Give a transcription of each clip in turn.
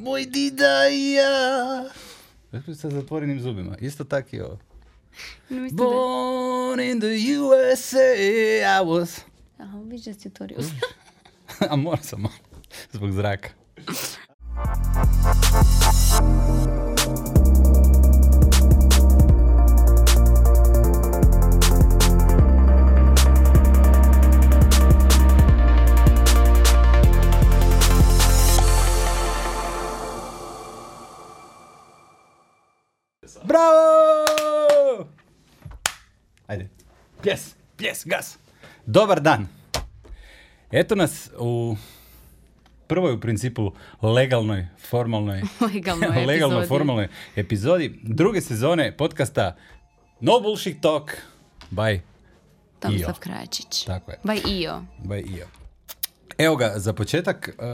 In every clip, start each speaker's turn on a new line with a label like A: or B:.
A: Moj dida i ja. Sa zatvorenim zubima. Isto tako i ovo.
B: Da...
A: Born in the USA, I was...
B: Aha, vidiš da si otvorio.
A: A moram sam malo, zbog zraka. Pljes, pljes, gas. Dobar dan. Eto nas u prvoj u principu legalnoj, formalnoj,
B: Legalnoj
A: legalno
B: epizodi.
A: formalnoj epizodi druge sezone podcasta No Bullshit Talk by
B: Tomislav
A: Io.
B: Krajačić.
A: Tako je.
B: By Io.
A: By Io. Evo ga, za početak, uh,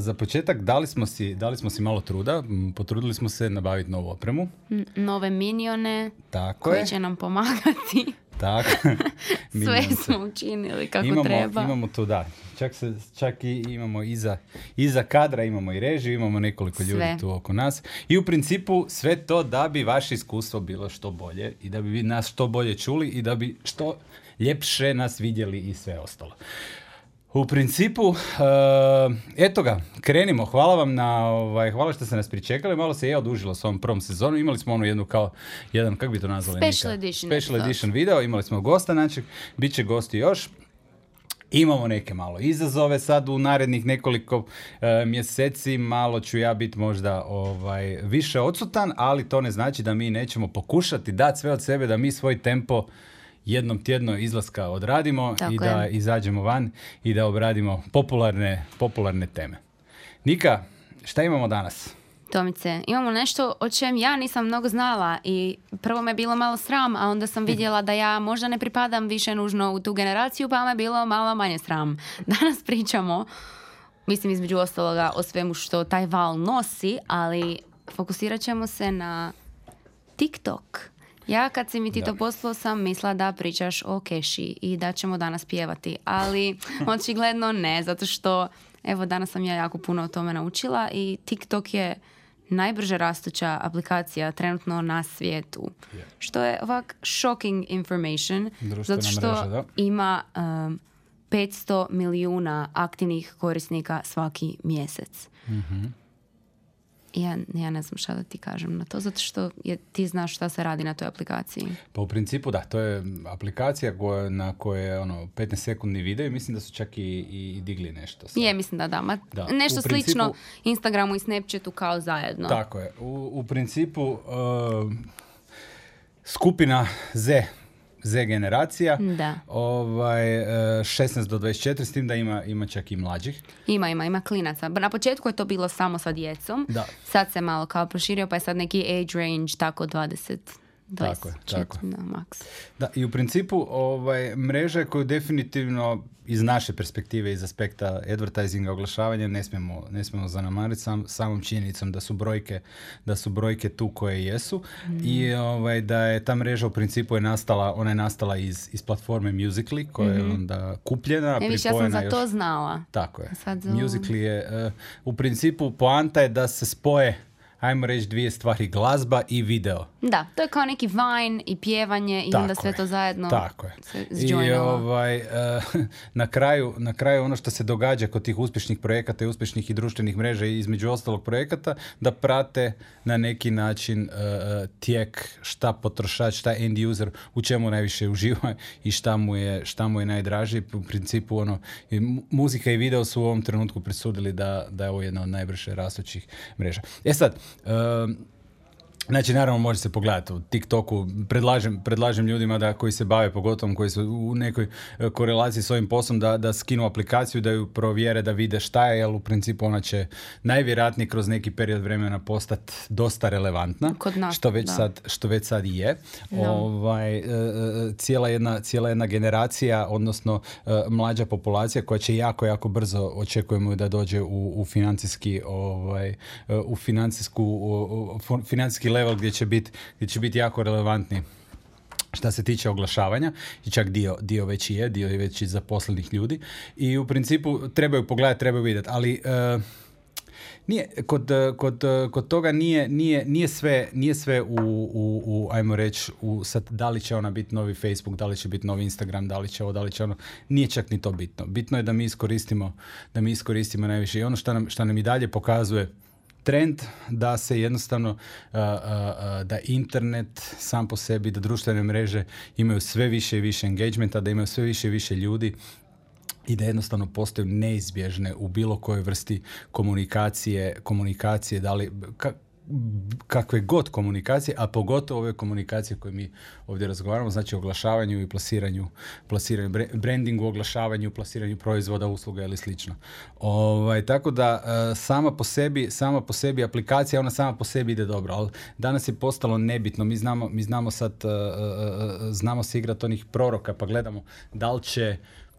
A: za početak dali smo, si, dali smo si malo truda, potrudili smo se nabaviti novu opremu,
B: N- Nove minione
A: tako je,
B: koji će nam pomagati.
A: Tako.
B: Sve smo učinili kako
A: imamo,
B: treba.
A: Imamo tu, da. Čak, se, čak i imamo iza, iza kadra, imamo i režiju, imamo nekoliko ljudi
B: Sve.
A: tu oko nas. I u principu sve to da bi vaše iskustvo bilo što bolje i da bi vi nas što bolje čuli i da bi što ljepše nas vidjeli i sve ostalo. U principu, eh, eto ga, krenimo. Hvala vam na, ovaj, hvala što ste nas pričekali. Malo se je odužilo s ovom prvom sezonu. Imali smo onu jednu kao, jedan, kako bi to nazvali?
B: Special
A: Nika?
B: edition
A: Special edition video. Imali smo gosta, znači, bit će gosti još. Imamo neke malo izazove sad u narednih nekoliko e, mjeseci, malo ću ja biti možda ovaj, više odsutan, ali to ne znači da mi nećemo pokušati dati sve od sebe, da mi svoj tempo jednom tjedno izlaska odradimo
B: Tako
A: i
B: je.
A: da izađemo van i da obradimo popularne, popularne teme. Nika, šta imamo danas?
B: Tomice, imamo nešto o čem ja nisam mnogo znala i prvo me bilo malo sram, a onda sam vidjela da ja možda ne pripadam više nužno u tu generaciju, pa me bilo malo manje sram. Danas pričamo, mislim između ostaloga, o svemu što taj val nosi, ali fokusirat ćemo se na TikTok. Ja kad si mi ti to poslao sam mislila da pričaš o keši i da ćemo danas pjevati, ali očigledno ne, zato što evo danas sam ja jako puno o tome naučila i TikTok je najbrže rastuća aplikacija trenutno na svijetu.
A: Je.
B: Što je ovak shocking information,
A: Društvena
B: zato što
A: mreža, da.
B: ima um, 500 milijuna aktivnih korisnika svaki mjesec.
A: Mhm.
B: Ja, ja ne znam šta da ti kažem na to, zato što je, ti znaš šta se radi na toj aplikaciji.
A: Pa u principu da, to je aplikacija na kojoj je ono, 15 sekundni video i mislim da su čak i, i digli nešto. sad.
B: Je, mislim da da. Ma,
A: Da,
B: Nešto
A: u principu-
B: slično Instagramu i Snapchatu kao zajedno.
A: Tako je. U, u principu uh, skupina Z, Z generacija,
B: Da.
A: ovaj, uh, 16 do 24, s tim da ima, ima čak i mlađih.
B: Ima, ima, ima klinaca. Na početku je to bilo samo sa djecom.
A: Da.
B: Sad se malo kao proširio, pa je sad neki age range tako 20, 24,
A: Tako je, tako je.
B: da, maks.
A: Da, i u principu ovaj, mreža koju definitivno iz naše perspektive, iz aspekta advertisinga, oglašavanja, ne smijemo, ne smijemo zanamariti sam, samom činjenicom da su brojke, da su brojke tu koje jesu i ovaj, da je ta mreža u principu je nastala, ona je nastala iz, iz platforme Musical.ly koja je onda kupljena,
B: Ne, više ja sam
A: pripojena
B: za
A: još-
B: to znala.
A: Tako je.
B: Sad za.
A: Musical.ly je, eh, u principu, poanta je da se spoje, ajmo reći, dvije stvari, glazba i video.
B: Da, to je kao neki Vine i pjevanje i onda
A: Tako
B: sve
A: je.
B: to zajedno
A: Tako je.
B: se
A: I ovaj, eh, na, kraju, na kraju ono što se događa kod tih uspješnih projekata i uspješnih i društvenih mreža i između ostalog projekata, da prate na neki način eh, tijek šta potrošač, šta end user, u čemu najviše uživa i šta mu je, šta mu je najdraži. U principu ono, muzika i video su u ovom trenutku presudili da, da je ovo jedna od najbrže rastućih mreža. E sad, eh, Znači, naravno, može se pogledati u TikToku. Predlažem, predlažem ljudima da koji se bave, pogotovo koji su u nekoj e, korelaciji s ovim poslom, da, da skinu aplikaciju, da ju provjere, da vide šta je, jer u principu ona će najvjerojatnije kroz neki period vremena postati dosta relevantna.
B: Kod nas,
A: što već
B: da.
A: sad, što već sad i je.
B: Da.
A: Ovaj, e, e, cijela, jedna, cijela jedna generacija, odnosno mlađa populacija koja će jako, jako brzo očekujemo da dođe u, u financijski ovaj, u financijsku u- financijski level gdje će biti gdje će biti jako relevantni šta se tiče oglašavanja i čak dio, dio već je, dio je već i zaposlenih ljudi i u principu trebaju pogledati, trebaju vidjeti, ali e, Nije, kod, kod, kod toga nije, nije, nije, sve, nije sve u, u, u ajmo reći, u sad, da li će ona biti novi Facebook, da li će biti novi Instagram, da li će ovo, da li će ono, nije čak ni to bitno. Bitno je da mi iskoristimo, da mi iskoristimo najviše. I ono što nam, što nam i dalje pokazuje trend da se jednostavno da internet sam po sebi, da društvene mreže imaju sve više i više engagementa, da imaju sve više i više ljudi i da jednostavno postaju neizbježne u bilo kojoj vrsti komunikacije, komunikacije, da li, kakve god komunikacije, a pogotovo ove komunikacije koje mi ovdje razgovaramo, znači oglašavanju i plasiranju, plasiranju brandingu, oglašavanju, plasiranju proizvoda, usluga ili slično. Ovaj, tako da e, sama po sebi, sama po sebi aplikacija, ona sama po sebi ide dobro, ali danas je postalo nebitno. Mi znamo, mi znamo sad, e, e, znamo se igrati onih proroka, pa gledamo da li će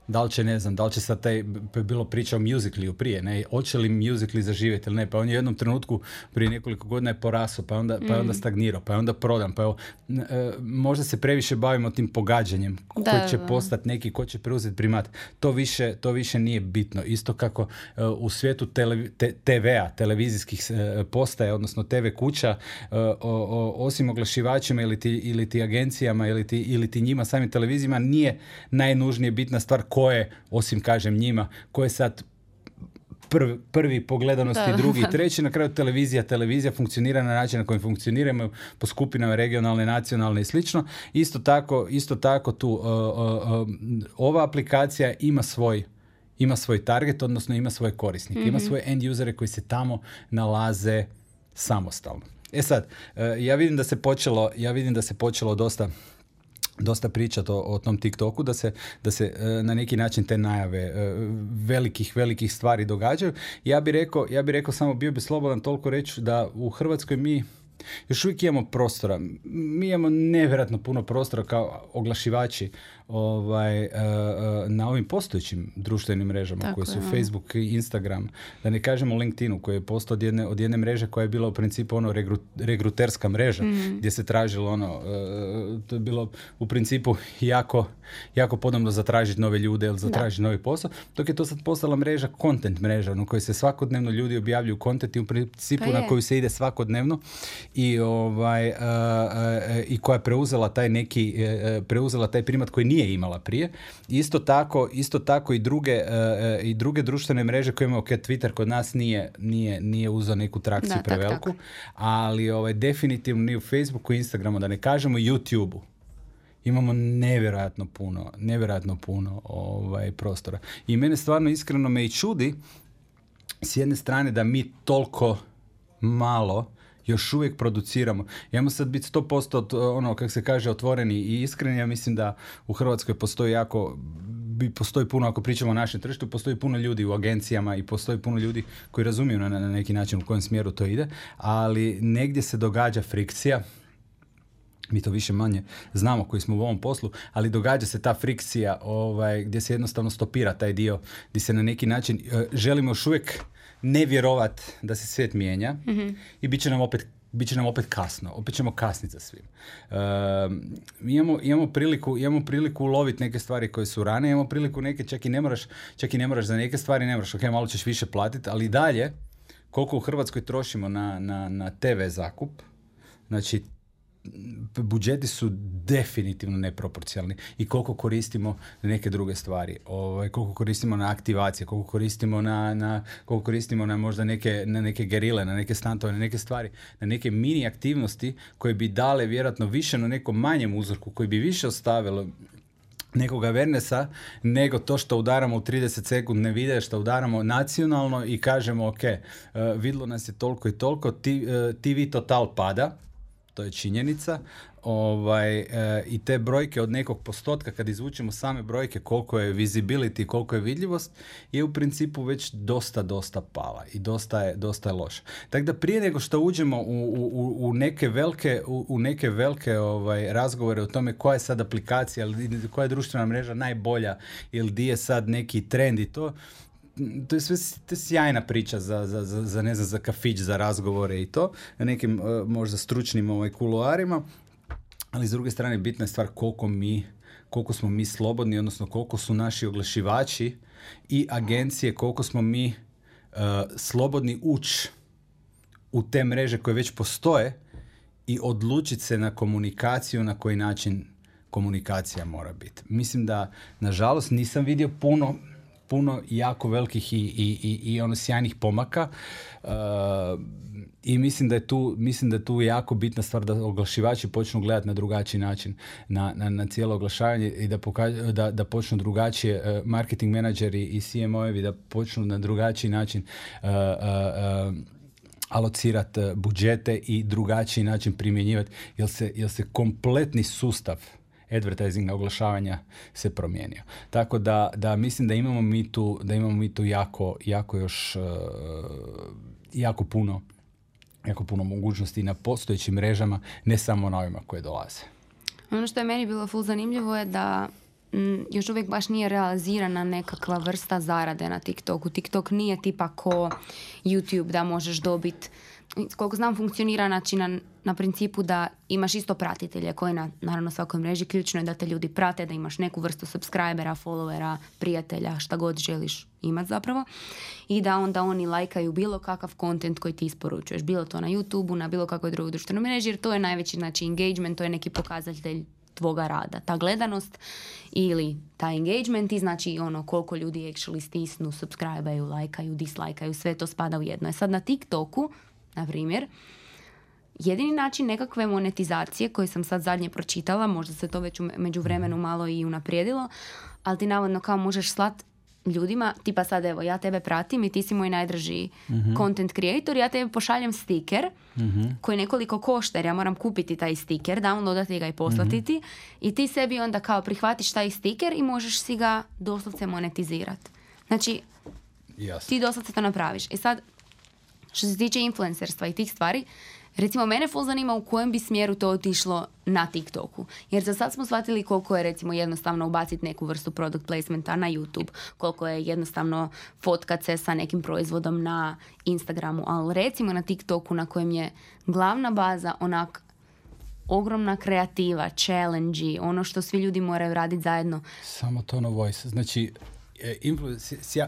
A: da li će, ne znam, da li će sad taj, bilo priča o musicaliju prije, ne, hoće li musicali zaživjeti ili ne, pa on je u jednom trenutku prije nekoliko godina je porasao, pa je onda, pa je onda mm. stagnirao, pa je onda prodan, pa je, e, možda se previše bavimo tim pogađanjem, ko će postati neki, ko će preuzeti primat, to više, to više nije bitno, isto kako e, u svijetu tele, TV-a, televizijskih uh, postaja, odnosno TV kuća, osim oglašivačima ili ti, ili ti agencijama ili ti, ili ti njima samim televizijama, nije najnužnije bitna stvar ko je, osim kažem njima, ko je sad prvi, prvi po gledanosti, drugi i treći. Na kraju televizija, televizija funkcionira na način na koji funkcioniramo po skupinama regionalne, nacionalne i slično. Isto tako, isto tako tu uh, uh, uh, ova aplikacija ima svoj ima svoj target, odnosno ima svoje korisnike. Ima mhm. svoje end usere koji se tamo nalaze samostalno. E sad, ja vidim da se počelo, ja vidim da se počelo dosta dosta pričati o, o tom TikToku, da se, da se e, na neki način te najave e, velikih, velikih stvari događaju. Ja bih rekao, ja bi rekao samo bio bi slobodan toliko reći da u Hrvatskoj mi još uvijek imamo prostora. Mi imamo nevjerojatno puno prostora kao oglašivači ovaj, uh, na ovim postojećim društvenim mrežama Tako koje su Facebook i Instagram, da ne kažemo LinkedInu koji je postao od jedne, od jedne mreže koja je bila u principu ono regruterska mreža mm. gdje se tražilo ono, uh, to je bilo u principu jako, jako podobno zatražiti nove ljude ili zatražiti novi posao, dok je to sad postala mreža content mreža, u kojoj se svakodnevno ljudi objavljuju content i u principu pa na koju se ide svakodnevno i ovaj i koja je preuzela taj neki preuzela taj primat koji nije nije imala prije. Isto tako, isto tako i druge, e, i druge društvene mreže koje imamo, okay, Twitter kod nas nije, nije, nije uzeo neku trakciju preveliku, ali ovaj, definitivno ni u Facebooku i Instagramu, da ne kažemo YouTubeu imamo nevjerojatno puno, nevjerojatno puno ovaj, prostora. I mene stvarno iskreno me i čudi s jedne strane da mi toliko malo još uvijek produciramo. Imamo sad biti 100% ono, kako se kaže, otvoreni i iskreni. Ja mislim da u Hrvatskoj postoji jako postoji puno, ako pričamo o našem tržištu, postoji puno ljudi u agencijama i postoji puno ljudi koji razumiju na, na neki način u kojem smjeru to ide, ali negdje se događa frikcija, mi to više manje znamo koji smo u ovom poslu, ali događa se ta frikcija ovaj, gdje se jednostavno stopira taj dio, gdje se na neki način e, želimo još uvijek ne vjerovat da se svijet mijenja mm i bit će nam opet bit će nam opet kasno, opet ćemo kasniti za svim. imamo, imamo, priliku, imamo priliku uloviti neke stvari koje su rane, imamo priliku neke, čak i ne moraš, čak i ne moraš za neke stvari, ne moraš, ok, malo ćeš više platiti, ali dalje, koliko u Hrvatskoj trošimo na, na, na TV zakup, znači budžeti su definitivno neproporcionalni i koliko koristimo neke druge stvari, ovaj, koliko koristimo na aktivacije, koliko koristimo na, na, koliko koristimo na možda neke, na neke gerile, na neke stantove, na neke stvari, na neke mini aktivnosti koje bi dale vjerojatno više na nekom manjem uzorku, koji bi više ostavilo nekog avernesa, nego to što udaramo u 30 sekund ne vide, što udaramo nacionalno i kažemo ok, uh, vidlo nas je toliko i toliko, TV eh, total pada, to je činjenica. Ovaj, e, I te brojke od nekog postotka, kad izvučemo same brojke koliko je visibility, koliko je vidljivost, je u principu već dosta, dosta pala i dosta je, dosta je loša. Tako da prije nego što uđemo u, u, u neke velike, u, neke velike ovaj, razgovore o tome koja je sad aplikacija, koja je društvena mreža najbolja ili di je sad neki trend i to, to je sve to je sjajna priča za, za, za, za, ne znam, za kafić, za razgovore i to, na nekim e, možda stručnim ovaj, kuloarima, ali s druge strane bitna je stvar koliko mi koliko smo mi slobodni, odnosno koliko su naši oglašivači i agencije, koliko smo mi uh, slobodni ući u te mreže koje već postoje i odlučiti se na komunikaciju na koji način komunikacija mora biti. Mislim da, nažalost, nisam vidio puno puno jako velikih i, i, i, i ono sjajnih pomaka. Uh, i mislim da je tu mislim da je tu jako bitna stvar da oglašivači počnu gledati na drugačiji način na, na, na cijelo oglašavanje i da, da, da počnu drugačije uh, marketing menadžeri i CMO-evi da počnu na drugačiji način uh, uh, alocirati budžete i drugačiji način primjenjivati jer se, jer se kompletni sustav advertising oglašavanja se promijenio. Tako da, da mislim da imamo mi tu, da imamo mi tu jako, jako još uh, jako puno jako puno mogućnosti na postojećim mrežama, ne samo na ovima koje dolaze.
B: Ono što je meni bilo full zanimljivo je da m, još uvijek baš nije realizirana nekakva vrsta zarade na TikToku. TikTok nije tipa ko YouTube da možeš dobiti koliko znam funkcionira znači na, na principu da imaš isto pratitelje koji na naravno svakoj mreži ključno je da te ljudi prate, da imaš neku vrstu subscribera, followera, prijatelja, šta god želiš imati zapravo i da onda oni lajkaju bilo kakav kontent koji ti isporučuješ, bilo to na YouTubeu, na bilo kakvoj drugoj društvenoj mreži jer to je najveći znači engagement, to je neki pokazatelj tvoga rada. Ta gledanost ili taj engagement i znači ono koliko ljudi actually stisnu, subscribe lajkaju, dislajkaju, sve to spada u jedno. E sad na TikToku na primjer, jedini način nekakve monetizacije koje sam sad zadnje pročitala, možda se to već među vremenu mhm. malo i unaprijedilo, ali ti navodno kao možeš slat ljudima, tipa sad evo, ja tebe pratim i ti si moj najdraži uh content creator, ja tebi pošaljem stiker uh koji nekoliko košta jer ja moram kupiti taj stiker, downloadati ga i poslati ti i ti sebi onda kao prihvatiš taj stiker i možeš si ga doslovce monetizirati. Znači,
A: Jasne.
B: ti doslovce to napraviš. I sad, što se tiče influencerstva i tih stvari, recimo mene full zanima u kojem bi smjeru to otišlo na TikToku. Jer za sad smo shvatili koliko je recimo jednostavno ubaciti neku vrstu product placementa na YouTube, koliko je jednostavno fotkat se sa nekim proizvodom na Instagramu, ali recimo na TikToku na kojem je glavna baza onak ogromna kreativa, challenge ono što svi ljudi moraju raditi zajedno.
A: Samo tono voice. Znači, E,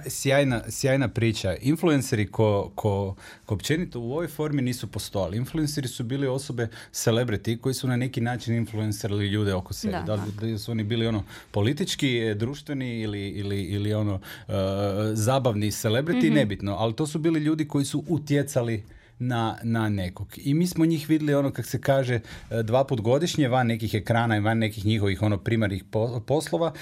A: sjajna, sjajna priča. Influenceri ko, ko, ko općenito u ovoj formi nisu postojali. Influenceri su bili osobe celebrity koji su na neki način influencerili ljude oko sebe. Da, li su oni bili ono politički, e, društveni ili, ili, ili ono uh, zabavni celebrity, mm nebitno. Ali to su bili ljudi koji su utjecali na, na nekog. I mi smo njih vidjeli ono kak se kaže e, dva put godišnje van nekih ekrana i van nekih njihovih ono primarnih poslova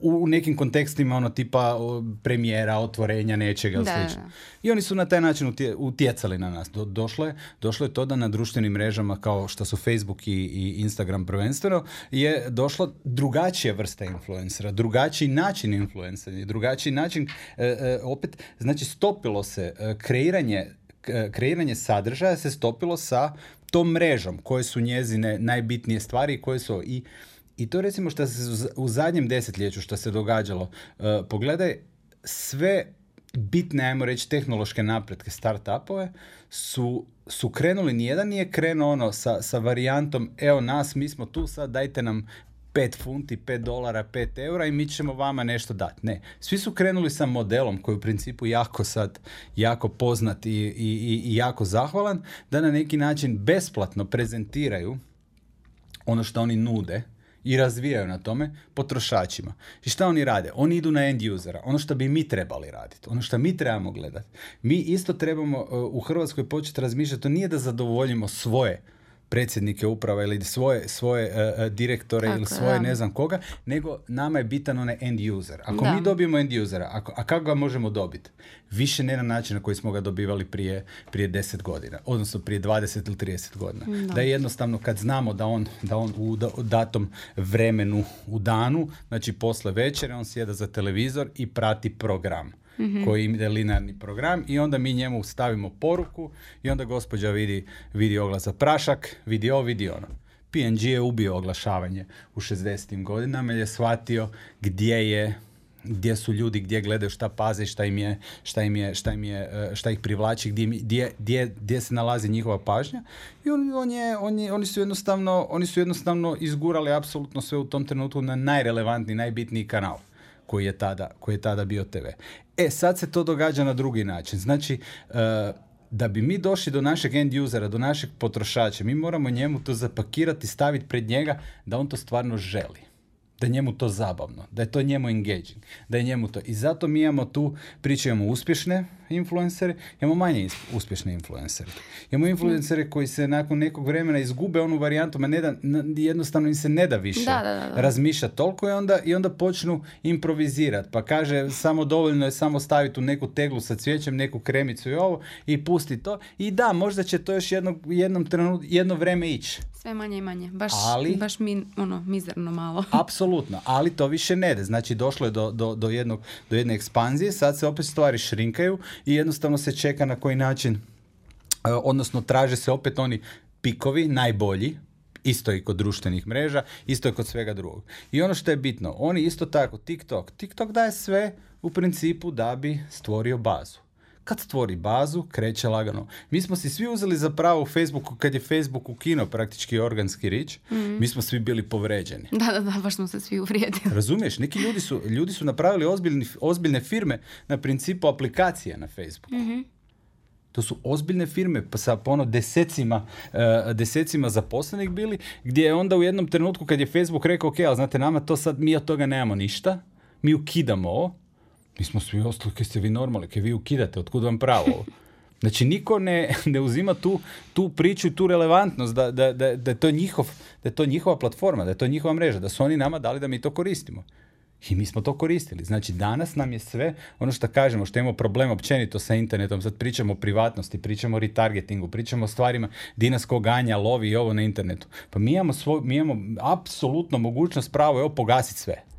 A: u, nekim kontekstima ono tipa premijera, otvorenja nečega ili slično. I oni su na taj način utjecali na nas. Do, došlo, je, došlo je to da na društvenim mrežama kao što su Facebook i, i Instagram prvenstveno je došlo drugačija vrsta influencera, drugačiji način influencera, drugačiji način e, e, opet znači stopilo se kreiranje kreiranje sadržaja se stopilo sa tom mrežom, koje su njezine najbitnije stvari koje su i i to recimo što se u zadnjem desetljeću što se događalo, uh, pogledaj sve bitne, ajmo reći, tehnološke napretke, start-upove, su, su krenuli, nijedan nije krenuo ono sa, sa varijantom, evo nas, mi smo tu sad, dajte nam 5 funti, 5 dolara, 5 eura i mi ćemo vama nešto dati. Ne, svi su krenuli sa modelom koji je u principu jako sad, jako poznat i, i, i jako zahvalan, da na neki način besplatno prezentiraju ono što oni nude i razvijaju na tome potrošačima. I šta oni rade? Oni idu na end usera, ono što bi mi trebali raditi, ono što mi trebamo gledati. Mi isto trebamo uh, u Hrvatskoj početi razmišljati, to nije da zadovoljimo svoje predsjednike uprava ili svoje, svoje uh, direktore ili svoje ne znam koga, nego nama je bitan onaj end user. Ako mi dobijemo end usera, ako, a kako ga možemo dobiti? Više ne na način na koji smo ga dobivali prije, prije 10 godina, odnosno prije 20 ili 30 godina. Da. da je jednostavno kad znamo da on, da on u, u datom vremenu u danu, znači posle večere, on sjeda za televizor i prati program mm-hmm. koji ide linearni program i onda mi njemu stavimo poruku i onda gospođa vidi, vidi oglas za prašak, vidi ovo, vidi ono. PNG je ubio oglašavanje u 60. godinama jer je shvatio gdje je gdje su ljudi, gdje gledaju, šta paze, šta im je, šta im je, šta im je, e, šta ih privlači, gdje, gdje, gdje, gdje se nalazi njihova pažnja. I on, on je, on je, oni su jednostavno, oni su jednostavno izgurali apsolutno sve u tom trenutku na najrelevantniji, najbitniji kanal koji je tada, koji je tada bio TV. E, sad se to događa na drugi način. Znači, uh, da bi mi došli do našeg end usera, do našeg potrošača, mi moramo njemu to zapakirati, staviti pred njega da on to stvarno želi da je njemu to zabavno, da je to njemu engaging, da je njemu to. I zato mi imamo tu, pričamo uspješne influencere, imamo manje uspješne influencere. Imamo influencere koji se nakon nekog vremena izgube onu varijantu, ma ne da, jednostavno im se ne da više razmišljati toliko i onda, i onda počnu improvizirati. Pa kaže, samo dovoljno je samo staviti u neku teglu sa cvijećem, neku kremicu i ovo i pusti to. I da, možda će to još jedno, jednom trenutku, jedno vreme ići.
B: Sve manje i manje. Baš, ali, baš mi, ono, mizerno malo.
A: apsolutno, ali to više ne ide. Znači, došlo je do, do, do, jednog, do jedne ekspanzije, sad se opet stvari šrinkaju i jednostavno se čeka na koji način, e, odnosno traže se opet oni pikovi, najbolji, isto i kod društvenih mreža, isto i kod svega drugog. I ono što je bitno, oni isto tako, TikTok, TikTok daje sve u principu da bi stvorio bazu kad stvori bazu, kreće lagano. Mi smo si svi uzeli za pravo u Facebooku, kad je Facebook ukino praktički organski rič, mm mi smo svi bili povređeni.
B: Da, da, da, baš smo se svi uvrijedili.
A: Razumiješ, neki ljudi su, ljudi su napravili ozbiljni, ozbiljne firme na principu aplikacije na Facebooku. mm To su ozbiljne firme pa sa ono desecima, uh, desecima zaposlenih bili, gdje je onda u jednom trenutku kad je Facebook rekao, ok, ali znate, nama to sad, mi od toga nemamo ništa, mi ukidamo ovo, mi smo svi ostali, kaj ste vi normalni, kaj vi ukidate, otkud vam pravo? Znači, niko ne, ne uzima tu, tu priču i tu relevantnost da, da, da, da, je to njihov, da je to njihova platforma, da je to njihova mreža, da su oni nama dali da mi to koristimo. I mi smo to koristili. Znači, danas nam je sve, ono što kažemo, što imamo problem općenito sa internetom, sad pričamo o privatnosti, pričamo o retargetingu, pričamo o stvarima gdje nas ganja, lovi i ovo na internetu. Pa mi imamo, svoj, mi imamo apsolutno mogućnost pravo, evo, pogasiti sve.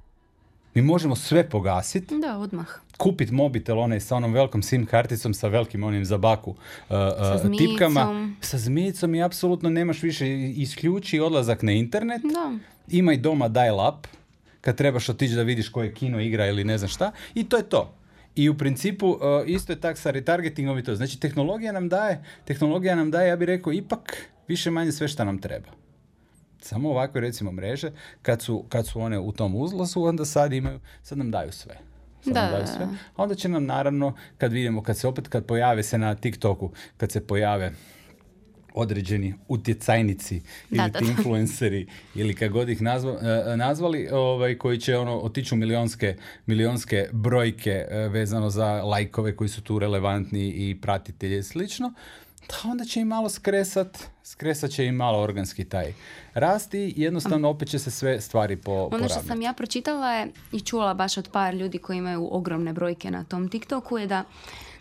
A: Mi možemo sve pogasiti.
B: Da, odmah.
A: Kupiti mobitel onaj sa onom velikom SIM karticom, sa velikim onim za baku uh, uh,
B: sa
A: tipkama. Sa zmijicom i apsolutno nemaš više isključi odlazak na internet.
B: Da.
A: Imaj doma dial up kad trebaš otići da vidiš koje kino igra ili ne znam šta. I to je to. I u principu uh, isto je tak sa retargetingom i to. Znači tehnologija nam daje, tehnologija nam daje, ja bih rekao, ipak više manje sve što nam treba samo ovakve recimo mreže, kad su, kad su one u tom uzlasu, onda sad imaju, sad nam daju sve. Sad da, nam daju sve. A onda će nam naravno, kad vidimo, kad se opet, kad pojave se na TikToku, kad se pojave određeni utjecajnici ili ti influenceri ili kako god ih nazva, e, nazvali, ovaj, koji će ono, otići u milionske, milionske brojke e, vezano za lajkove koji su tu relevantni i pratitelji i slično, da onda će im malo skresat, skresat će im malo organski taj rast i jednostavno opet će se sve stvari po,
B: Ono što sam ja pročitala je i čula baš od par ljudi koji imaju ogromne brojke na tom TikToku je da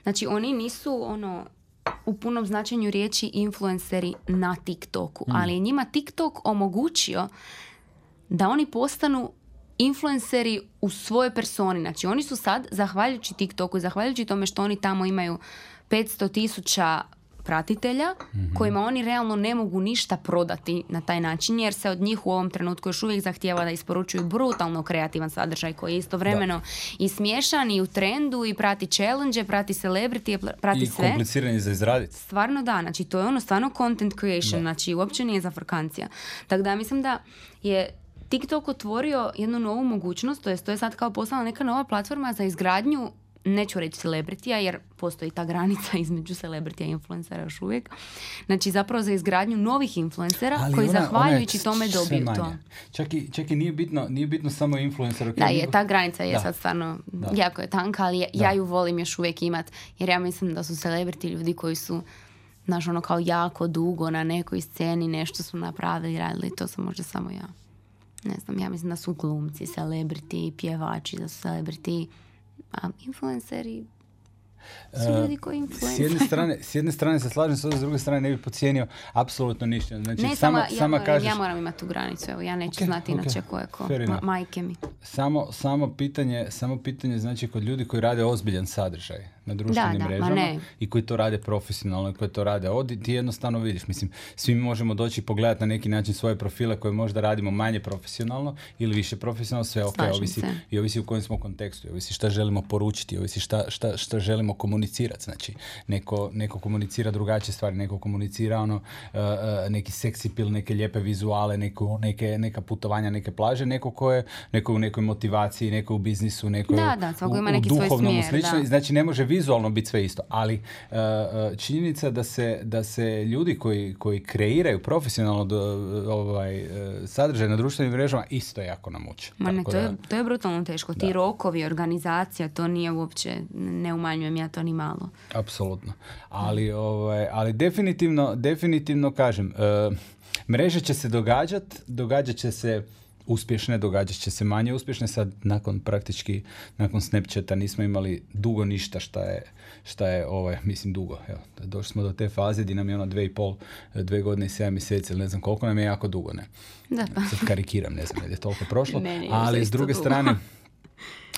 B: znači oni nisu ono u punom značenju riječi influenceri na TikToku, mm. ali je njima TikTok omogućio da oni postanu influenceri u svojoj personi. Znači oni su sad, zahvaljujući TikToku i zahvaljujući tome što oni tamo imaju 500 tisuća pratitelja mm kojima oni realno ne mogu ništa prodati na taj način jer se od njih u ovom trenutku još uvijek zahtijeva da isporučuju brutalno kreativan sadržaj koji je istovremeno i smiješan i u trendu i prati challenge, prati celebrity, prati
A: I
B: sve. I
A: kompliciran za izraditi.
B: Stvarno da, znači to je ono stvarno content creation, znači uopće nije za frkancija. Tako da mislim da je TikTok otvorio jednu novu mogućnost, to je, to je sad kao postala neka nova platforma za izgradnju neću reći celebritija jer postoji ta granica između celebritija i influencera još uvijek. Znači zapravo za izgradnju novih influencera koji zahvaljujući tome dobiju to.
A: Čak i, čak i nije, bitno, nije bitno samo influencer.
B: Da, je, ta granica je sad stvarno jako je tanka, ali ja, ju volim još uvijek imat jer ja mislim da su celebrity ljudi koji su znaš ono kao jako dugo na nekoj sceni nešto su napravili, radili, to sam možda samo ja. Ne znam, ja mislim da su glumci, celebrity, pjevači, da su celebrity a influenceri su ljudi koji
A: S jedne, strane, s jedne strane se slažem, s druge strane ne bih pocijenio apsolutno ništa. Znači,
B: ne, sama, ja, sama moram, kažeš... ja moram imati tu granicu, evo, ja neću znati okay. inače ko je ko, Ma, majke mi.
A: Samo, samo, pitanje, samo pitanje, znači, kod ljudi koji rade ozbiljan sadržaj, na društvenim da, mrežama i koji to rade profesionalno i koji to rade ovdje, ti jednostavno vidiš. Mislim, svi mi možemo doći i pogledati na neki način svoje profile koje možda radimo manje profesionalno ili više profesionalno, sve ok, ovisi, i ovisi u kojem smo kontekstu, ovisi šta želimo poručiti, ovisi šta, šta, šta želimo komunicirati. Znači, neko, neko komunicira drugačije stvari, neko komunicira ono, uh, uh, neki seksi pil, neke lijepe vizuale, neko, neke, neka putovanja, neke plaže, neko ko je neko u nekoj motivaciji, neko u biznisu, neko
B: da, da, u, ima neki u duhovnom,
A: slično. Znači, ne može vizualno biti sve isto, ali uh, uh, činjenica da se, da se ljudi koji, koji kreiraju profesionalno do, ovaj, uh, sadržaj na društvenim mrežama isto jako namuče.
B: Ma ne, to je,
A: da-
B: to je brutalno teško. Ti rokovi, organizacija, to nije uopće, ne umanjujem ja to ni malo.
A: Apsolutno. Ali, ovaj, ali definitivno, definitivno kažem, e, mreže će se događat, događat će se uspješne, događat će se manje uspješne. Sad nakon praktički, nakon Snapchata nismo imali dugo ništa šta je, šta je ovaj, mislim dugo. Evo, došli smo do te faze gdje nam je ono dve i pol, dve godine i sedam mjeseci, ili ne znam koliko nam je jako dugo, ne.
B: Da, pa.
A: Sad karikiram, ne znam je li je toliko prošlo,
B: Ne, nije
A: ali s druge
B: dugo.
A: strane,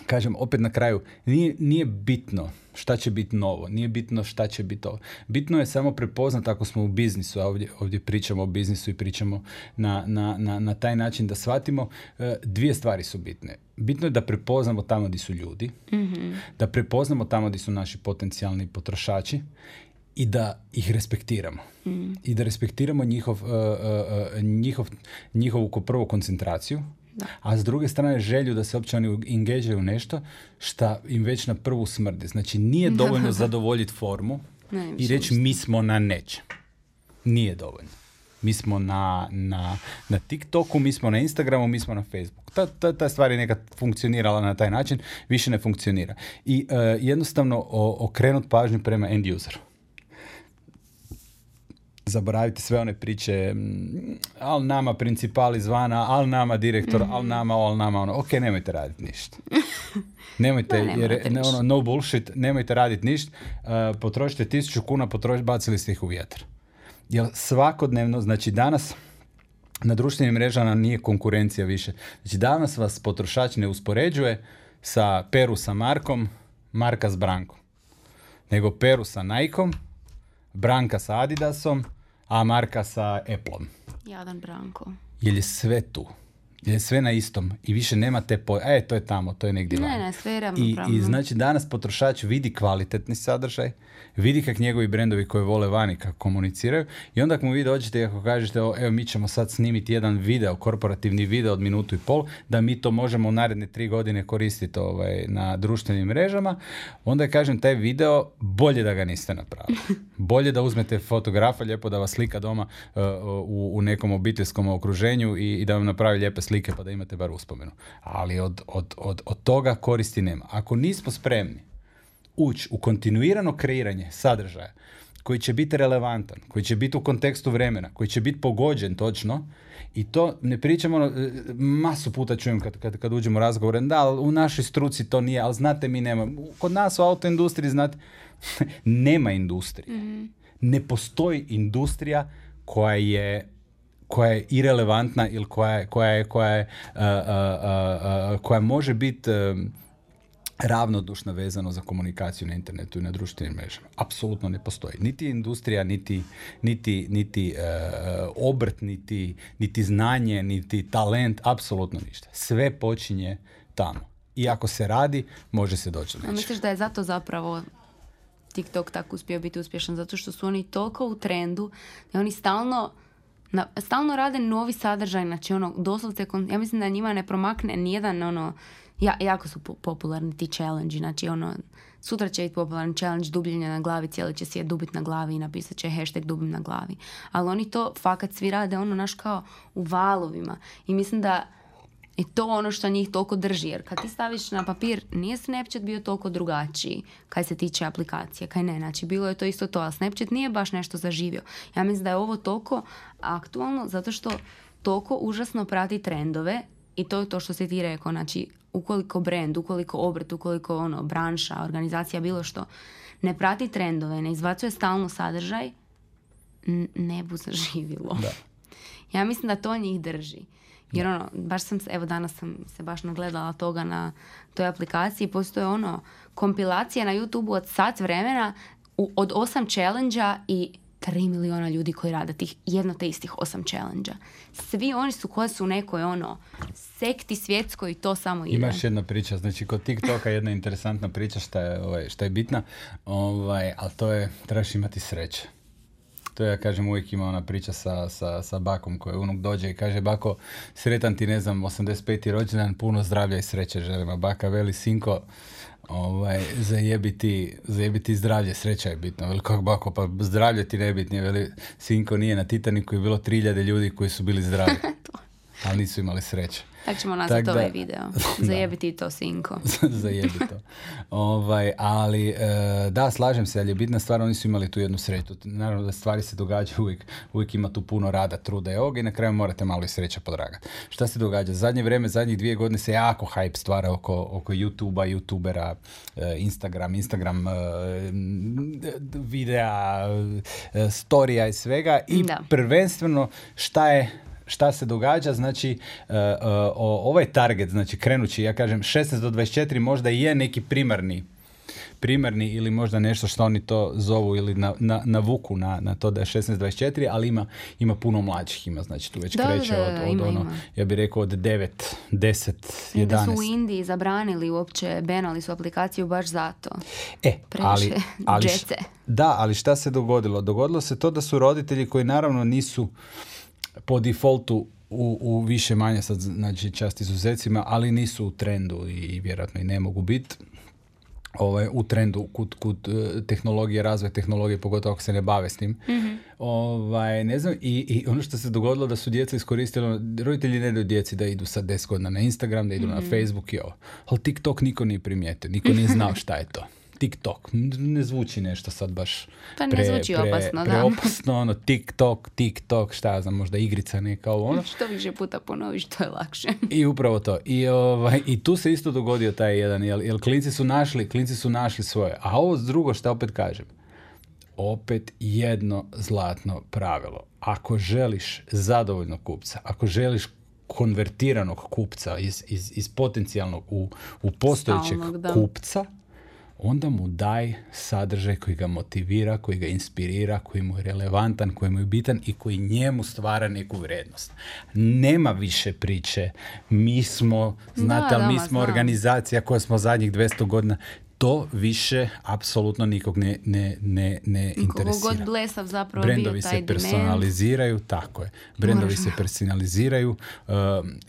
A: kažem opet na kraju, nije, nije bitno šta će biti novo, nije bitno šta će biti ovo. Bitno je samo prepoznat ako smo u biznisu, a ovdje, ovdje pričamo o biznisu i pričamo na, na, na, na taj način da shvatimo, e, dvije stvari su bitne. Bitno je da prepoznamo tamo gdje su ljudi, da prepoznamo tamo gdje su naši potencijalni potrošači i da ih respektiramo. I da respektiramo njihov, e, e, njihov, njihovu ko prvo koncentraciju, a s druge strane želju da se uopće oni engageaju u nešto šta im već na prvu smrdi. Znači nije dovoljno zadovoljiti formu
B: Ne,
A: i reći mi smo na nečem. Nije dovoljno. Mi smo na, na, na TikToku, mi smo na Instagramu, mi smo na Facebooku. Ta, ta, ta stvar je nekad funkcionirala na taj način, više ne funkcionira. I e, jednostavno o, okrenut pažnju prema end useru zaboraviti sve one priče, mm, al nama principal izvana, al nama direktor, al nama, al nama ono. Ok, nemojte raditi ništa. Nemojte,
B: ne
A: jer, ne, ono, no bullshit, nemojte raditi ništa. Uh, potrošite tisuću kuna, potroš, bacili ste ih u vjetar. Jer svakodnevno, znači danas, na društvenim mrežama nije konkurencija više. Znači danas vas potrošač ne uspoređuje sa Peru sa Markom, Marka s Brankom. Nego Peru sa Nikeom, Branka sa Adidasom, a Marka sa Appleom.
B: Jadan Branko.
A: Jer je sve tu. Je sve na istom. I više nema te po... E, to je tamo, to je negdje
B: Ne, ne, sve je
A: I. I znači danas potrošač vidi kvalitetni sadržaj, vidi kak njegovi brendovi koje vole vani kako komuniciraju i onda ako mu vi dođete i ako kažete "O, evo mi ćemo sad snimiti jedan video, korporativni video od minutu i pol, da mi to možemo u naredne tri godine koristiti ovaj, na društvenim mrežama, onda je kažem taj video bolje da ga niste napravili. Bolje da uzmete fotografa lijepo da vas slika doma uh, u, u nekom obiteljskom okruženju i, i da vam napravi lijepe slike pa da imate bar uspomenu. Ali od, od, od, od toga koristi nema. Ako nismo spremni ući u kontinuirano kreiranje sadržaja koji će biti relevantan, koji će biti u kontekstu vremena, koji će biti pogođen točno i to ne pričamo, ono, e, masu puta čujem kad, kad, kad uđemo u razgovore, da, ali u našoj struci to nije, ali znate mi nema. Kod nas u autoindustriji, znate, nema industrije. Ne postoji industrija koja je koja je irelevantna ili koja koja je, koja je, uh, uh, uh, koja može biti um, ravnodušna vezano za komunikaciju na internetu i na društvenim mrežama. Apsolutno ne postoji. Niti industrija, niti, niti, niti uh, obrt, niti, niti znanje, niti talent, apsolutno ništa. Sve počinje tamo. I ako se radi, može se doći do nečega.
B: misliš da je zato zapravo TikTok tako uspio biti uspješan? Zato što su oni toliko u trendu da oni stalno na, stalno rade novi sadržaj, znači ono, doslovce, ja mislim da njima ne promakne nijedan, ono, ja, jako su po- popularni ti challenge, znači ono, sutra će biti popularan challenge dubljenja na glavi, cijeli će svijet dubit na glavi i napisat će hashtag dubim na glavi. Ali oni to fakat svi rade, ono, naš kao u valovima. I mislim da i to ono što njih toliko drži, jer kad ti staviš na papir, nije Snapchat bio toliko drugačiji kaj se tiče aplikacije, kaj ne, znači bilo je to isto to, ali Snapchat nije baš nešto zaživio. Ja mislim da je ovo toliko aktualno zato što toliko užasno prati trendove i to je to što si ti rekao, znači ukoliko brand, ukoliko obrt, ukoliko ono, branša, organizacija, bilo što, ne prati trendove, ne izbacuje stalno sadržaj, n- ne bu zaživilo.
A: Da.
B: Ja mislim da to njih drži. Jer ono, baš sam, evo danas sam se baš nagledala toga na toj aplikaciji, postoje ono, kompilacija na YouTube od sat vremena u, od osam challenge i 3 miliona ljudi koji rade tih jedno te istih osam challenge Svi oni su koji su u nekoj ono sekti svjetskoj i to samo ide.
A: Imaš jedna priča, znači kod TikToka jedna interesantna priča šta je, ovaj, šta je bitna, ovaj, ali to je, trebaš imati sreće. To ja kažem uvijek ima ona priča sa, sa, sa bakom koji unuk dođe i kaže bako sretan ti ne znam 85. rođendan puno zdravlja i sreće želim a baka veli sinko ovaj, zajebiti, zajebiti zdravlje, sreća je bitno. Veli, kako bako, pa zdravlje ti nebitnije. Veli, sinko nije na Titaniku je bilo 3000 ljudi koji su bili zdravi. ali nisu imali sreće.
B: Tak ćemo nazvati ovaj video. Zajebiti to, sinko.
A: Zajebi to. Ovaj, ali, e, da, slažem se, ali je bitna stvar, oni su imali tu jednu sreću. Naravno da stvari se događaju uvijek, uvijek ima tu puno rada, truda i ovoga i na kraju morate malo i sreća podragati. Šta se događa? Zadnje vrijeme, zadnjih dvije godine se jako hype stvara oko, oko YouTube-a, YouTubera, e, Instagram, Instagram e, videa, storija i svega i prvenstveno šta je šta se događa, znači uh, ovaj target, znači krenući, ja kažem 16 do 24 možda i je neki primarni primarni ili možda nešto što oni to zovu ili na, na, na vuku na, na to da je 16-24, ali ima, ima puno mlađih, ima znači tu već
B: da,
A: kreće
B: da,
A: od, od
B: ima,
A: ono,
B: ima.
A: ja bih rekao od 9, 10, 11.
B: Da su u Indiji zabranili uopće, benali su aplikaciju baš zato.
A: E, ali, ali, da, ali šta se dogodilo? Dogodilo se to da su roditelji koji naravno nisu po defaultu u, u više manje sad znači čast izuzecima, ali nisu u trendu i, vjerojatno i ne mogu biti ovaj, u trendu kod, kod uh, tehnologije, razvoj tehnologije, pogotovo ako se ne bave s tim.
B: mm
A: Ovaj, ne znam, i, i ono što se dogodilo da su djeca iskoristili, roditelji ne daju djeci da idu sad 10 godina na Instagram, da idu na mhm. Facebook i ovo. Ali TikTok niko nije primijetio, niko nije znao šta je to. TikTok. Ne zvuči nešto sad baš
B: pa ne pre, zvuči pre, opasno,
A: preopasno, ono, TikTok, TikTok, šta ja znam, možda igrica neka ovo ono.
B: Što više puta ponoviš, to je lakše.
A: I upravo to. I, ovaj, I tu se isto dogodio taj jedan, jel, jel klinci su našli, klinci su našli svoje. A ovo drugo što opet kažem, opet jedno zlatno pravilo. Ako želiš zadovoljnog kupca, ako želiš konvertiranog kupca iz, iz, iz potencijalnog u, u postojećeg kupca, onda mu daj sadržaj koji ga motivira, koji ga inspirira, koji mu je relevantan, koji mu je bitan i koji njemu stvara neku vrednost. Nema više priče. Mi smo, znate, ali mi smo organizacija koja smo zadnjih 200 godina to više apsolutno nikog ne, ne, ne, ne interesira.
B: god blesav zapravo
A: Brendovi bio taj se personaliziraju, tako je. Brendovi se personaliziraju, uh,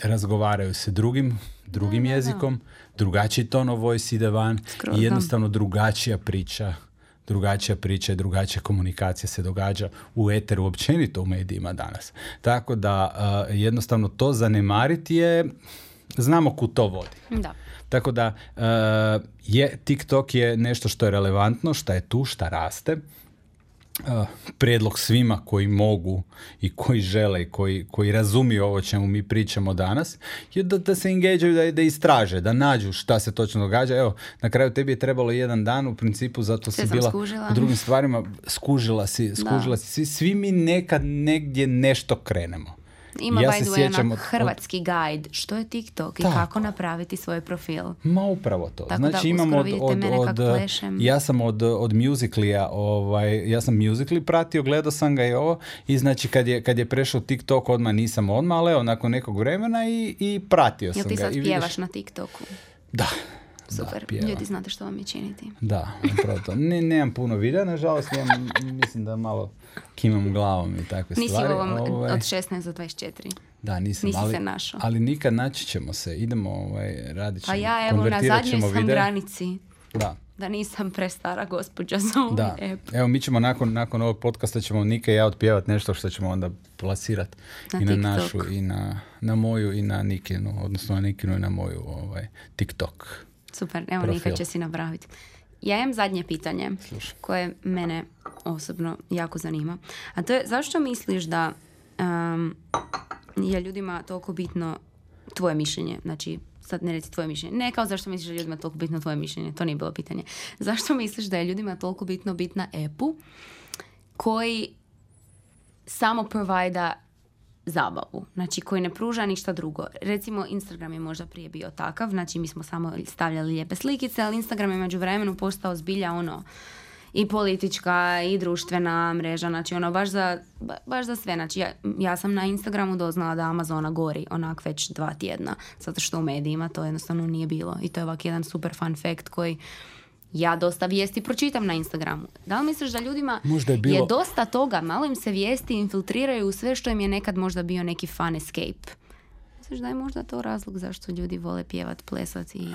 A: razgovaraju se drugim, drugim jezikom drugačiji ton of voice ide van i jednostavno drugačija priča drugačija priča i drugačija komunikacija se događa u eteru općenito u medijima danas. Tako da uh, jednostavno to zanemariti je znamo kud to vodi.
B: Da.
A: Tako da uh, je TikTok je nešto što je relevantno, što je tu, što raste uh, prijedlog svima koji mogu i koji žele i koji, koji razumiju ovo čemu mi pričamo danas je da, da se engageaju, da, da istraže, da nađu šta se točno događa. Evo, na kraju tebi je trebalo jedan dan u principu, zato si bila u drugim stvarima, skužila si, skužila si. Svi, svi mi nekad negdje nešto krenemo.
B: Ima ja by the way hrvatski od... guide što je TikTok i kako napraviti svoj profil.
A: Ma upravo to. Tako znači imamo od, od, od ja sam od, od musicalija, ovaj, ja sam musicali pratio, gledao sam ga i ovo i znači kad je, kad je prešao TikTok odmah nisam odmah, ali evo nakon nekog vremena i, i pratio sam ga.
B: Jel ti sad pjevaš na TikToku?
A: Da,
B: Super, da, ljudi znate što vam je činiti.
A: Da, upravo to. Ne, nemam puno videa, nažalost, imam, mislim da malo kimam glavom i takve
B: Nisi
A: stvari.
B: Nisi ovaj... od 16 do 24.
A: Da, nisam.
B: Nisi
A: ali,
B: se našao.
A: Ali nikad naći ćemo se. Idemo, ovaj, radit ćemo.
B: Pa ja evo na zadnjoj sam granici.
A: Da.
B: Da nisam prestara gospođa za ovaj
A: da. Evo, mi ćemo nakon, nakon ovog podcasta ćemo Nika i ja otpjevati nešto što ćemo onda plasirati i na našu i na, na moju i na Nikinu, odnosno na Nikinu i na moju ovaj, TikTok.
B: Super, evo Nika će si napraviti. Ja imam zadnje pitanje koje mene osobno jako zanima. A to je zašto misliš da um, je ljudima toliko bitno tvoje mišljenje? Znači, sad ne reci tvoje mišljenje. Ne kao zašto misliš da je ljudima toliko bitno tvoje mišljenje. To nije bilo pitanje. Zašto misliš da je ljudima toliko bitno biti na epu koji samo provajda zabavu, znači koji ne pruža ništa drugo. Recimo Instagram je možda prije bio takav, znači mi smo samo stavljali lijepe slikice, ali Instagram je među vremenu postao zbilja ono i politička i društvena mreža, znači ono baš za, baš za sve. Znači ja, ja sam na Instagramu doznala da Amazona gori onak već dva tjedna, zato što u medijima to jednostavno nije bilo i to je ovak jedan super fun fact koji ja dosta vijesti pročitam na Instagramu. Da li misliš da ljudima
A: Možda je bilo-
B: dosta toga, malo im se vijesti infiltriraju u sve što im je nekad možda bio neki fun escape? Misliš da je možda to razlog zašto ljudi vole pjevat, plesat i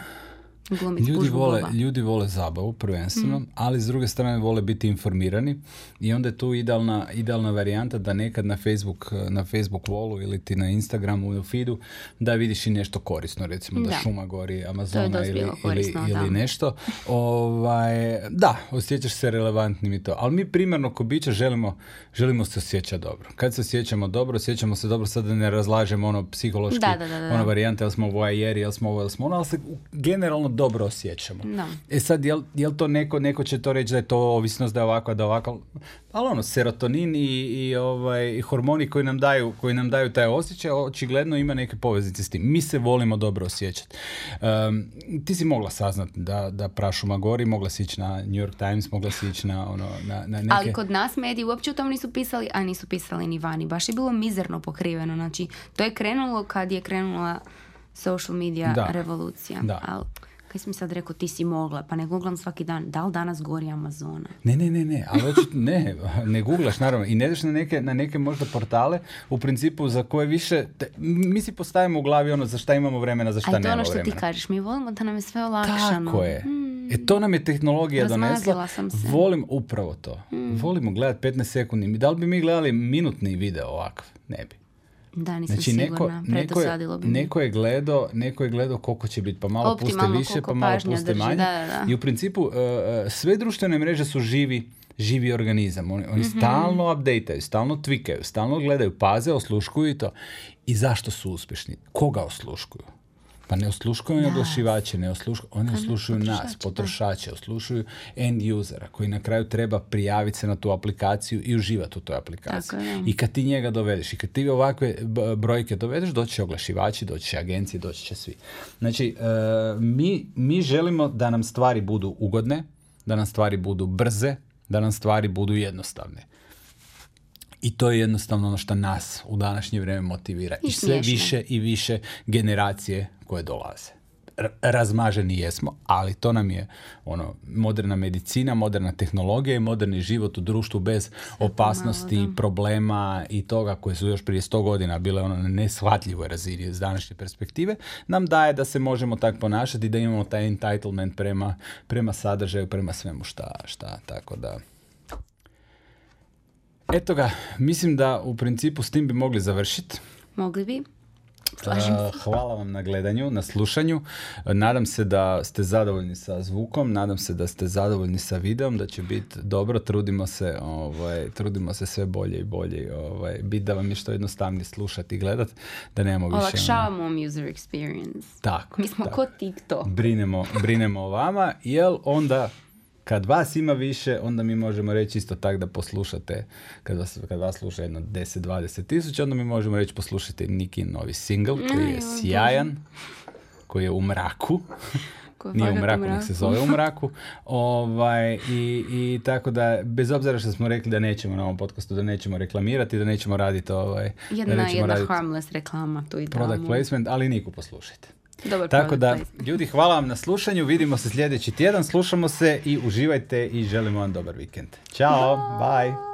B: glumit
A: Ljudi vole,
B: boba?
A: ljudi vole zabavu prvenstveno, ali s druge strane vole biti informirani i onda je tu idealna, idealna varijanta da nekad na Facebook, na Facebook wallu ili ti na Instagramu ili feedu da vidiš i nešto korisno, recimo da,
B: Da.
A: šuma gori Amazona ili, ili, ili nešto. Ovaj, da, osjećaš se relevantnim i to. Ali mi primarno ko bića želimo, želimo se osjećati dobro. Kad se osjećamo dobro, osjećamo se dobro, sad da ne razlažemo ono psihološki,
B: Da, da, da, da.
A: ono varijante, jel smo voajeri, jel smo ovo, jel smo ono, ali se generalno dobro osjećamo.
B: Da.
A: E sad, jel, jel to neko, neko će to reći da je to ovisnost, da je ovako, da je ovako, ali ono, serotonin i, i, ovaj, i hormoni koji nam, daju, koji nam daju taj osjećaj, očigledno ima neke poveznice s tim. Mi se volimo dobro osjećati. Um, ti si mogla saznati da, da prašuma gori, mogla si ići na New York Times, mogla si ići na, ono, na, na neke...
B: Ali kod nas mediji uopće o tom nisu pisali, a nisu pisali ni vani. Baš je bilo mizerno pokriveno. Znači, to je krenulo kad je krenula social media
A: Da.
B: revolucija.
A: Da.
B: Ali, kaj si mi sad rekao, ti si mogla, pa ne googlam svaki dan, da li danas gori Amazona?
A: Ne, ne, ne, ne, ali očito, ne, ne googlaš naravno i ne ideš na neke, na neke možda portale u principu za koje više, te- mi si postavimo u glavi ono za šta imamo vremena, za šta
B: A to je
A: nemamo
B: ono što
A: vremena.
B: ti kažeš, mi volimo da nam je sve olakšano.
A: Tako je. E to nam je tehnologija donesla.
B: sam se.
A: Volim upravo to. Volimo gledati 15 sekundi. Da li bi mi gledali minutni video ovakav? Ne bi.
B: Da, nisam
A: Znači, neko,
B: sigurna,
A: neko, je,
B: predosadilo bi
A: neko je gledao, neko je gledao koliko će biti, pa malo puste više, pa malo puste
B: drži,
A: manje.
B: da, da.
A: I u principu uh, sve društvene mreže su živi živi organizam. Oni, oni stalno updateaju, stalno tvikaju, stalno gledaju, paze, osluškuju i to. I zašto su uspješni? Koga osluškuju? Pa ne osluškuju oni oglašivače, ne osluškuju, oni oslušuju nas,
B: potrošače, da.
A: oslušuju end usera koji na kraju treba prijaviti se na tu aplikaciju i uživati u toj aplikaciji.
B: Tako.
A: I kad ti njega dovedeš i kad ti ovakve b- brojke dovedeš, doći će oglašivači, doći će agencije, doći će svi. Znači, e, mi, mi želimo da nam stvari budu ugodne, da nam stvari budu brze, da nam stvari budu jednostavne. I to je jednostavno ono što nas u današnje vrijeme motivira. I,
B: I
A: sve više i više generacije koje dolaze. R- razmaženi jesmo, ali to nam je ono moderna medicina, moderna tehnologija i moderni život u društvu bez opasnosti, problema i toga koje su još prije 100 godina bile ono na neshvatljivoj razini iz današnje perspektive, nam daje da se možemo tako ponašati, da imamo taj entitlement prema, prema sadržaju, prema svemu šta, šta, tako da... Eto ga, mislim da u principu s tim bi mogli završiti.
B: Mogli bi?
A: Uh, Hvala vam na gledanju, na slušanju. Uh, Nadam se da ste zadovoljni sa zvukom, nadam se da ste zadovoljni sa videom, da će biti dobro. Trudimo se, ovaj, trudimo se sve bolje i bolje. Ovaj, bit da vam je što jednostavnije slušati i gledati, da nemamo više... ono-
B: Olakšavamo vam user experience.
A: Tako,
B: Mi smo
A: tako.
B: ko TikTok.
A: Brinemo, brinemo o vama, jel onda kad vas ima više, onda mi možemo reći isto tak da poslušate, kad vas, kad vas sluša jedno 10-20 tisuća, onda mi možemo reći poslušajte Nikin novi single koji je sjajan, koji je u mraku.
B: Ko
A: Nije u mraku, nek se zove u mraku. Ovaj, i, I tako da, bez obzira što smo rekli da nećemo na ovom podcastu, da nećemo reklamirati, da nećemo raditi ovaj, da
B: Jedna,
A: nećemo
B: jedna
A: raditi
B: harmless reklama tu i
A: product placement, ali Niku poslušajte.
B: Dobar
A: Tako da, ljudi, hvala vam na slušanju. Vidimo se sljedeći tjedan. Slušamo se i uživajte i želimo vam dobar vikend. Ćao, bye.